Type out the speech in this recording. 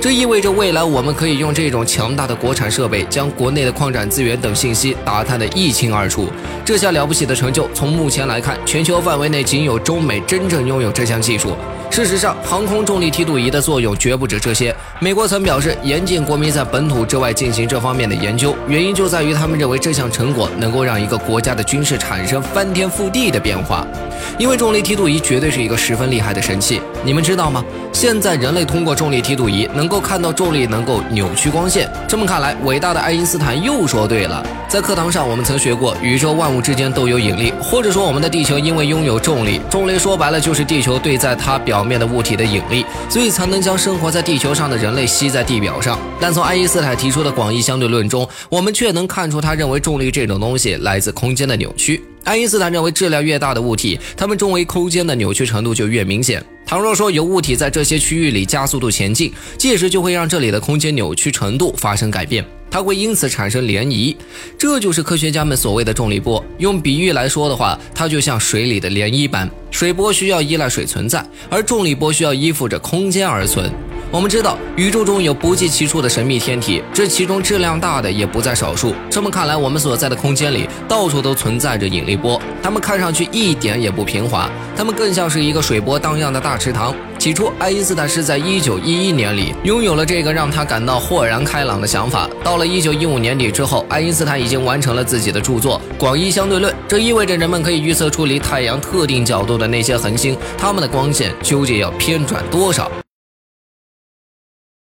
这意味着未来我们可以用这种强大的国产设备，将国内的矿产资源等信息打探得一清二楚。这下了不起的成就，从目前来看，全球范围内仅有中美真正拥有这项技术。事实上，航空重力梯度仪的作用绝不止这些。美国曾表示，严禁国民在本土之外进行这方面的研究，原因就在于他们认为这项成果能够让一个国家的军事产生翻天覆地的变化。因为重力梯度仪绝对是一个十分厉害的神器，你们知道吗？现在人类通过重力梯度仪能够看到重力能够扭曲光线。这么看来，伟大的爱因斯坦又说对了。在课堂上，我们曾学过，宇宙万物之间都有引力，或者说我们的地球因为拥有重力，重力说白了就是地球对在它表面的物体的引力，所以才能将生活在地球上的人类吸在地表上。但从爱因斯坦提出的广义相对论中，我们却能看出他认为重力这种东西来自空间的扭曲。爱因斯坦认为，质量越大的物体，它们周围空间的扭曲程度就越明显。倘若说有物体在这些区域里加速度前进，届时就会让这里的空间扭曲程度发生改变，它会因此产生涟漪。这就是科学家们所谓的重力波。用比喻来说的话，它就像水里的涟漪般，水波需要依赖水存在，而重力波需要依附着空间而存。我们知道，宇宙中有不计其数的神秘天体，这其中质量大的也不在少数。这么看来，我们所在的空间里到处都存在着引力波，它们看上去一点也不平滑，它们更像是一个水波荡漾的大池塘。起初，爱因斯坦是在1911年里拥有了这个让他感到豁然开朗的想法。到了1915年底之后，爱因斯坦已经完成了自己的著作《广义相对论》，这意味着人们可以预测出离太阳特定角度的那些恒星，它们的光线究竟要偏转多少。